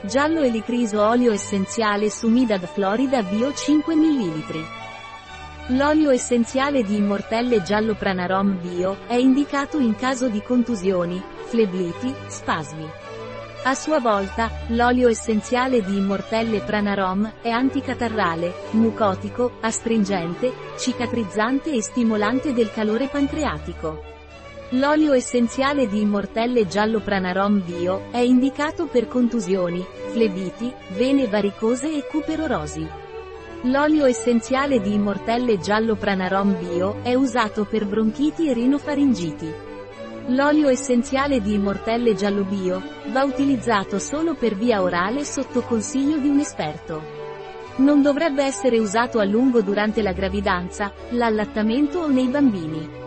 Giallo elitriso olio essenziale Sumidad Florida Bio 5 ml. L'olio essenziale di Immortelle Giallo Pranarom Bio è indicato in caso di contusioni, flebliti, spasmi. A sua volta, l'olio essenziale di Immortelle Pranarom è anticatarrale, mucotico, astringente, cicatrizzante e stimolante del calore pancreatico. L'olio essenziale di Immortelle Giallo Pranarom Bio è indicato per contusioni, flebiti, vene varicose e cuperorosi. L'olio essenziale di Immortelle Giallo Pranarom Bio è usato per bronchiti e rinofaringiti. L'olio essenziale di Immortelle Giallo Bio va utilizzato solo per via orale sotto consiglio di un esperto. Non dovrebbe essere usato a lungo durante la gravidanza, l'allattamento o nei bambini.